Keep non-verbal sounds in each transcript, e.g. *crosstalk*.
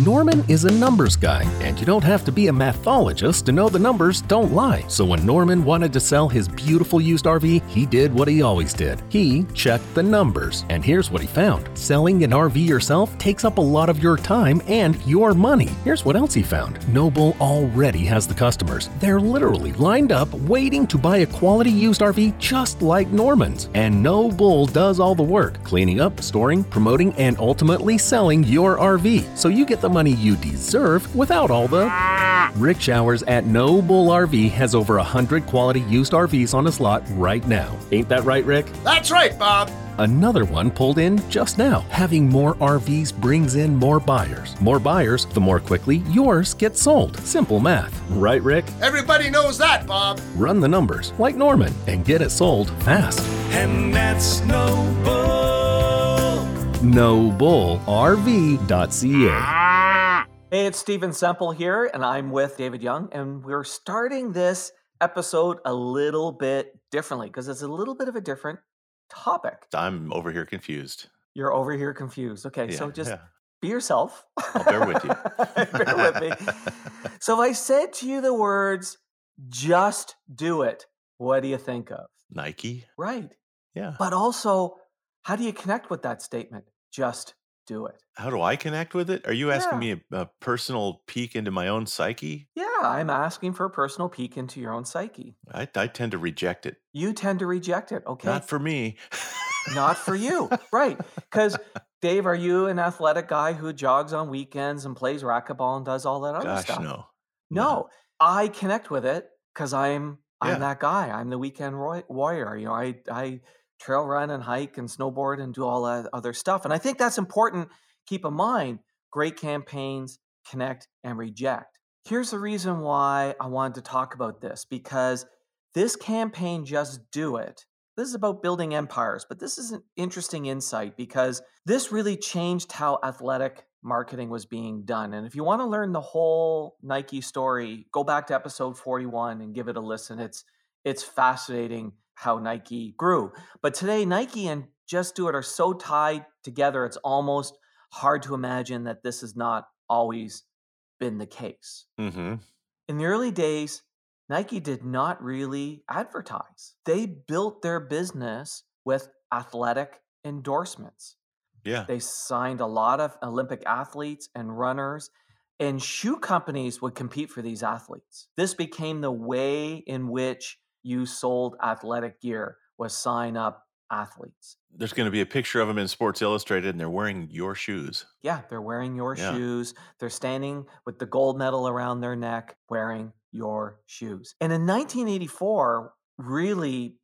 Norman is a numbers guy, and you don't have to be a mathologist to know the numbers don't lie. So when Norman wanted to sell his beautiful used RV, he did what he always did. He checked the numbers, and here's what he found. Selling an RV yourself takes up a lot of your time and your money. Here's what else he found. No Bull already has the customers. They're literally lined up waiting to buy a quality used RV just like Norman's. And No Bull does all the work, cleaning up, storing, promoting, and ultimately selling your RV. So you get the money you deserve without all the. Rick Showers at No Bull RV has over 100 quality used RVs on his lot right now. Ain't that right, Rick? That's right, Bob. Another one pulled in just now. Having more RVs brings in more buyers. More buyers, the more quickly yours gets sold. Simple math. Right, Rick? Everybody knows that, Bob. Run the numbers like Norman and get it sold fast. And that's no bull. NoBullRV.ca. Hey, it's Stephen Semple here, and I'm with David Young, and we're starting this episode a little bit differently because it's a little bit of a different topic. I'm over here confused. You're over here confused. Okay, so just yeah. be yourself. I'll bear with you. *laughs* bear with me. *laughs* So if I said to you the words, just do it, what do you think of? Nike? Right. Yeah. But also, how do you connect with that statement? Just do it. How do I connect with it? Are you asking Yeah. me a, a personal peek into my own psyche? Yeah, I'm asking for a personal peek into your own psyche. I, I tend to reject it. You tend to reject it, okay? Not for me. Not for you. *laughs* right. Because, Dave, are you an athletic guy who jogs on weekends and plays racquetball and does all that other Gosh, stuff? no. No, I connect with it because I'm I'm Yeah. that guy. I'm the weekend warrior. You know, I I trail run and hike and snowboard and do all that other stuff. And I think that's important. Keep in mind, great campaigns connect and reject. Here's the reason why I wanted to talk about this because this campaign, just do it. This is about building empires, but this is an interesting insight because this really changed how athletic marketing was being done. And if you want to learn the whole Nike story, go back to episode 41 and give it a listen. It's it's fascinating how Nike grew. But today Nike and Just Do It are so tied together it's almost hard to imagine that this has not always been the case. Mm-hmm. In the early days, Nike did not really advertise. They built their business with athletic endorsements. Yeah. They signed a lot of Olympic athletes and runners, and shoe companies would compete for these athletes. This became the way in which you sold athletic gear was sign up athletes. There's going to be a picture of them in Sports Illustrated and they're wearing your shoes. Yeah, they're wearing your Yeah. shoes. They're standing with the gold medal around their neck wearing your shoes. And in 1984, really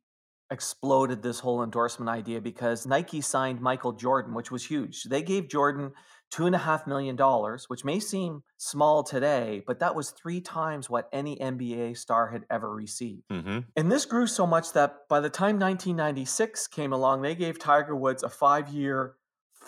exploded this whole endorsement idea because Nike signed Michael Jordan, which was huge. They gave Jordan two and a half million dollars, which may seem small today, but that was three times what any NBA star had ever received. Mm-hmm. And this grew so much that by the time 1996 came along, they gave Tiger Woods a five year,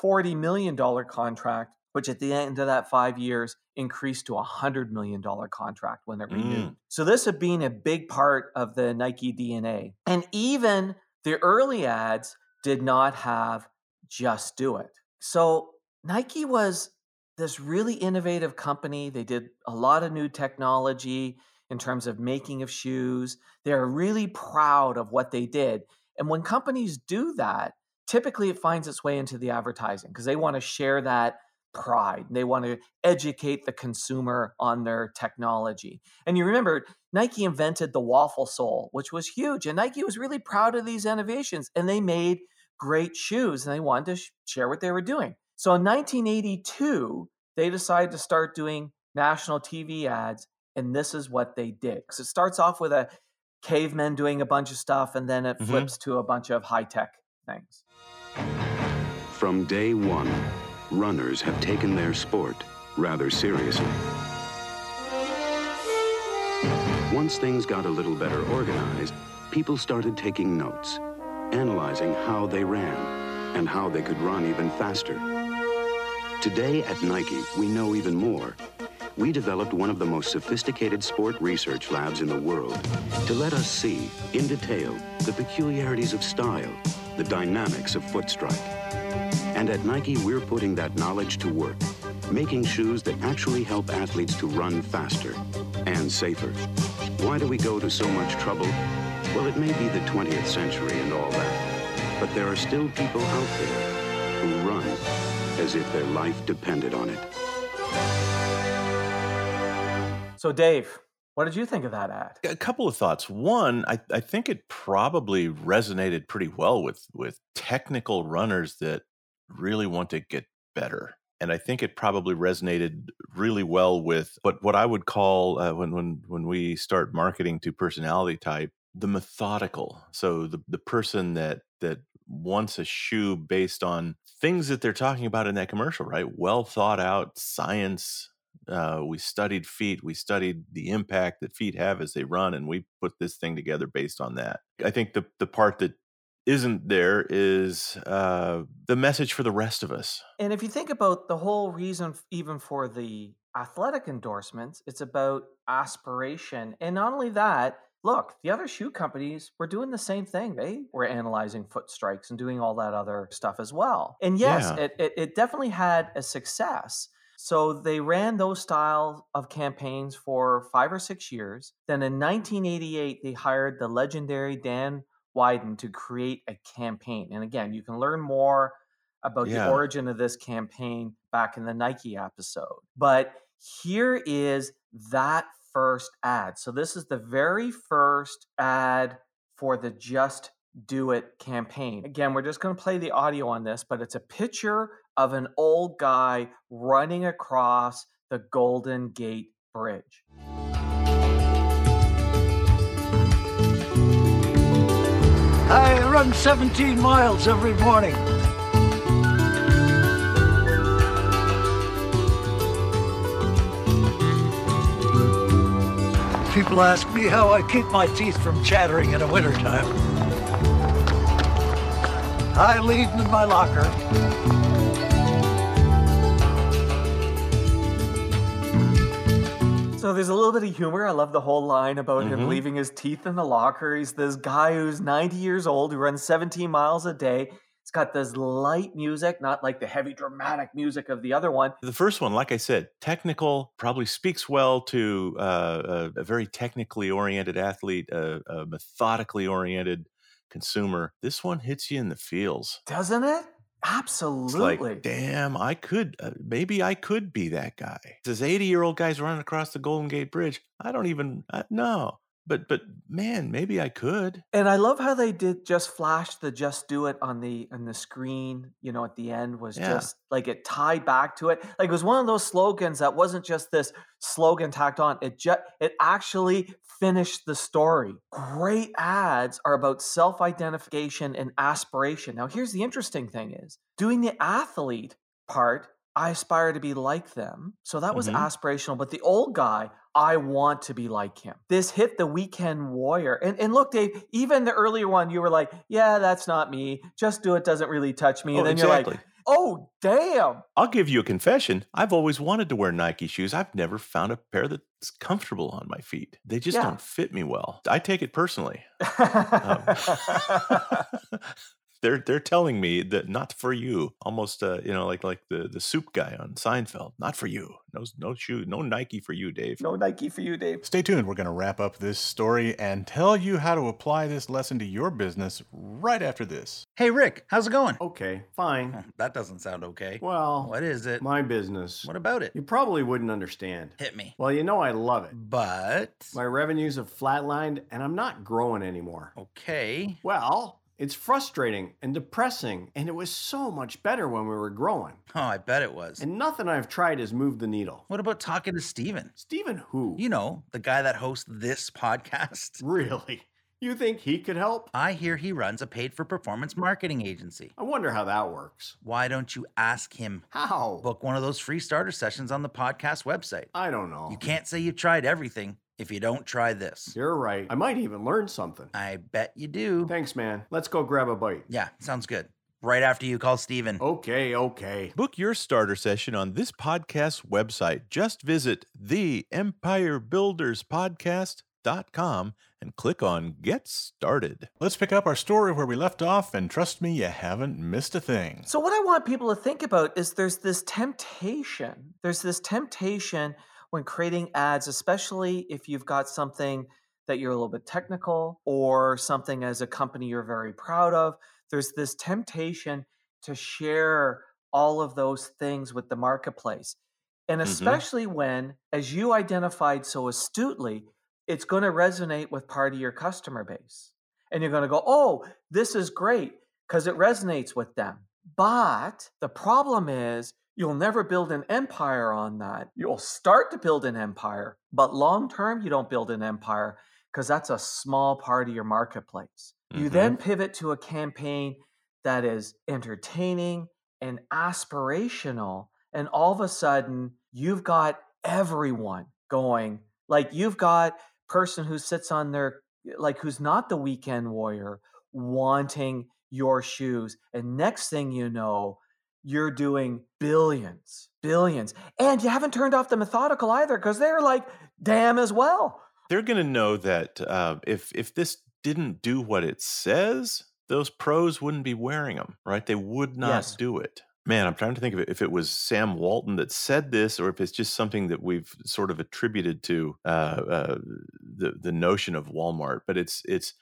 $40 million contract, which at the end of that five years increased to a $100 million contract when it Mm. renewed. So this had been a big part of the Nike DNA. And even the early ads did not have just do it. So Nike was this really innovative company. They did a lot of new technology in terms of making of shoes. They're really proud of what they did. And when companies do that, typically it finds its way into the advertising because they want to share that pride. They want to educate the consumer on their technology. And you remember, Nike invented the waffle sole, which was huge. And Nike was really proud of these innovations and they made great shoes and they wanted to sh- share what they were doing. So in 1982, they decided to start doing national TV ads. And this is what they did. So it starts off with a caveman doing a bunch of stuff and then it Mhm. flips to a bunch of high tech things. From day one, runners have taken their sport rather seriously. once things got a little better organized, people started taking notes, analyzing how they ran and how they could run even faster. Today at Nike, we know even more. We developed one of the most sophisticated sport research labs in the world to let us see, in detail, the peculiarities of style, the dynamics of foot strike. And at Nike, we're putting that knowledge to work, making shoes that actually help athletes to run faster and safer. Why do we go to so much trouble? Well, it may be the 20th century and all that, but there are still people out there who run as if their life depended on it. So, Dave, what did you think of that ad? A couple of thoughts. One, I, I think it probably resonated pretty well with with technical runners that really want to get better. And I think it probably resonated really well with what, what I would call uh, when when when we start marketing to personality type, the methodical. So the the person that that wants a shoe based on things that they're talking about in that commercial, right? Well thought out science, uh, we studied feet. We studied the impact that feet have as they run, and we put this thing together based on that. I think the the part that isn't there is uh, the message for the rest of us. And if you think about the whole reason, even for the athletic endorsements, it's about aspiration. And not only that, look, the other shoe companies were doing the same thing. They were analyzing foot strikes and doing all that other stuff as well. And yes, Yeah. it, it, it definitely had a success. So they ran those style of campaigns for five or six years. Then in 1988, they hired the legendary Dan Wieden to create a campaign. And again, you can learn more about Yeah. the origin of this campaign back in the Nike episode. But here is that first ad. So this is the very first ad for the Just Do It campaign. Again, we're just going to play the audio on this, but it's a picture of an old guy running across the Golden Gate Bridge. I run 17 miles every morning. People ask me how I keep my teeth from chattering in the wintertime. I leave them in my locker. So there's a little bit of humor. I love the whole line about him Mhm. leaving his teeth in the locker. He's this guy who's 90 years old who runs 17 miles a day. Got this light music, not like the heavy dramatic music of the other one. The first one, like I said, technical, probably speaks well to uh, a, very technically oriented athlete, a, a methodically oriented consumer. This one hits you in the feels. Doesn't it? Absolutely. like, damn, I could, uh, maybe I could be that guy. This 80 year old guy's running across the Golden Gate Bridge. I don't even, uh, no. But, but man, maybe I could. And I love how they did just flash the just do it on the on the screen, you know, at the end was Yeah. just like it tied back to it. Like it was one of those slogans that wasn't just this slogan tacked on. It just it actually finished the story. Great ads are about self-identification and aspiration. Now here's the interesting thing is doing the athlete part I aspire to be like them. So that was Mhm. aspirational. But the old guy, I want to be like him. This hit the weekend warrior. And, and look, Dave, even the earlier one, you were like, yeah, that's not me. Just do it doesn't really touch me. And Oh, then exactly. you're like, oh, damn. I'll give you a confession. I've always wanted to wear Nike shoes. I've never found a pair that's comfortable on my feet. They just Yeah. don't fit me well. I take it personally. *laughs* *laughs* *laughs* they're they're telling me that not for you. Almost uh, you know, like like the the soup guy on Seinfeld. Not for you. No no shoe, no Nike for you, Dave. no Nike for you, Dave. Stay tuned. We're going to wrap up this story and tell you how to apply this lesson to your business right after this. Hey, Rick, how's it going? Okay, fine. *laughs* That doesn't sound okay. Well, What is it? my business. What about it? You probably wouldn't understand. Hit me. Well, you know I love it. But. My revenues have flatlined and I'm not growing anymore. Okay. Well, it's frustrating and depressing, and it was so much better when we were growing. Oh, I bet it was. And nothing I've tried has moved the needle. What about talking to Steven? Stephen, who? You know, the guy that hosts this podcast. *laughs* Really? You think he could help? I hear he runs a paid for performance marketing agency. I wonder how that works. Why don't you ask him? How? Book one of those free starter sessions on the podcast website. I don't know. You can't say you've tried everything. If you don't try this. You're right. I might even learn something. I bet you do. Thanks, man. Let's go grab a bite. Yeah, sounds good. Right after you call Stephen. Okay, okay. Book your starter session on this podcast's website. Just visit the Empire Builders Podcast com and click on Get Started. Let's pick up our story where we left off, and trust me, you haven't missed a thing. So, what I want people to think about is there's this temptation. There's this temptation when creating ads, especially if you've got something that you're a little bit technical or something as a company you're very proud of. There's this temptation to share all of those things with the marketplace. And especially mm-hmm. when, as you identified so astutely, it's going to resonate with part of your customer base. And you're going to go, oh, this is great because it resonates with them. But the problem is, you'll never build an empire on that. You'll start to build an empire, but long term, you don't build an empire because that's a small part of your marketplace. Mm-hmm. You then pivot to a campaign that is entertaining and aspirational. And all of a sudden, you've got everyone going. Like you've got person who sits on their like who's not the weekend warrior wanting your shoes. And next thing you know, you're doing billions, billions. And you haven't turned off the methodical either because they're like, damn as well. They're going to know that uh, if if this didn't do what it says, those pros wouldn't be wearing them, right? They would not yes. do it. Man, I'm trying to think of it, if it was Sam Walton that said this, or if it's just something that we've sort of attributed to uh, uh, the the notion of Walmart. But it's it's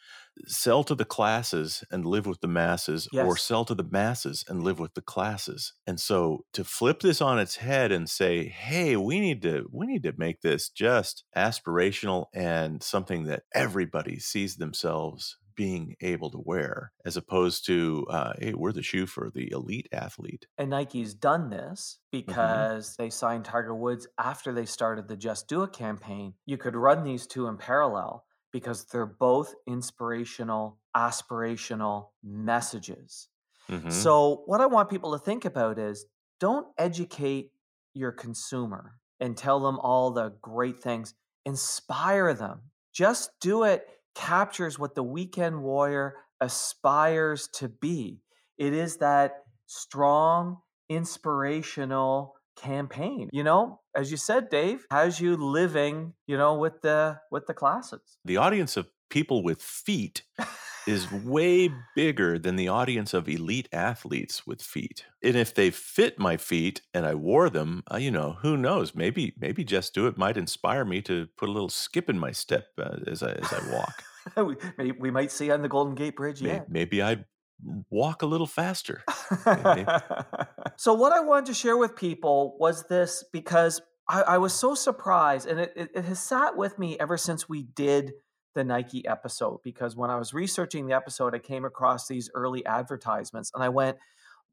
sell to the classes and live with the masses, yes. or sell to the masses and live with the classes. And so to flip this on its head and say, "Hey, we need to we need to make this just aspirational and something that everybody sees themselves being able to wear as opposed to uh, hey we're the shoe for the elite athlete and nike's done this mm-hmm. because mm-hmm. they signed tiger woods after they started the just do it campaign you could run these two in parallel because they're both inspirational aspirational messages mm-hmm. so what i want people to think about is don't educate your consumer and tell them all the great things inspire them just do it captures what the weekend warrior aspires to be. It is that strong, inspirational campaign. You know, as you said, Dave, has you living, you know, with the with the classes. The audience of people with feet *laughs* is way bigger than the audience of elite athletes with feet. And if they fit my feet and I wore them, uh, you know, who knows? Maybe maybe just do it might inspire me to put a little skip in my step uh, as I as I walk. *laughs* we, we might see on the Golden Gate Bridge. Yeah, maybe, maybe I'd walk a little faster. *laughs* so what I wanted to share with people was this because I, I was so surprised, and it, it, it has sat with me ever since we did the Nike episode because when I was researching the episode, I came across these early advertisements and I went,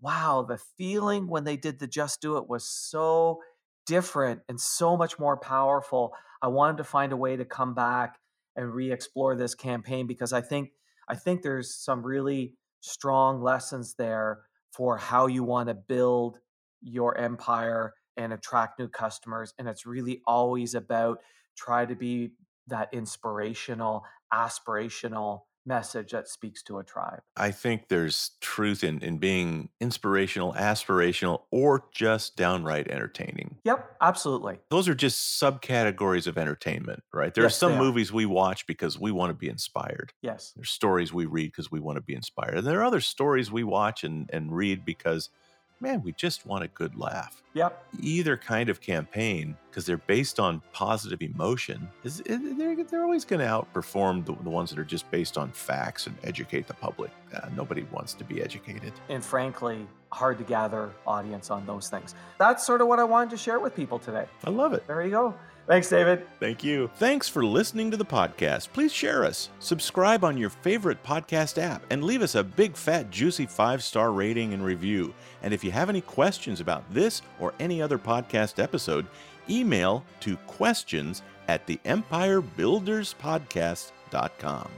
wow, the feeling when they did the Just Do It was so different and so much more powerful. I wanted to find a way to come back and re-explore this campaign because I think I think there's some really strong lessons there for how you want to build your empire and attract new customers and it's really always about try to be that inspirational, aspirational message that speaks to a tribe. I think there's truth in, in being inspirational, aspirational, or just downright entertaining. Yep, absolutely. Those are just subcategories of entertainment, right? There yes, are some movies we watch because we want to be inspired. Yes. There's stories we read because we want to be inspired. And there are other stories we watch and, and read because man, we just want a good laugh. Yep. Either kind of campaign, because they're based on positive emotion, is they're, they're always going to outperform the, the, ones that are just based on facts and educate the public. Uh, nobody wants to be educated. And frankly, hard to gather audience on those things. That's sort of what I wanted to share with people today. I love it. There you go. Thanks, David. Thank you. Thanks for listening to the podcast. Please share us, subscribe on your favorite podcast app, and leave us a big, fat, juicy five star rating and review. And if you have any questions about this or any other podcast episode, email to questions at the empirebuilderspodcast.com.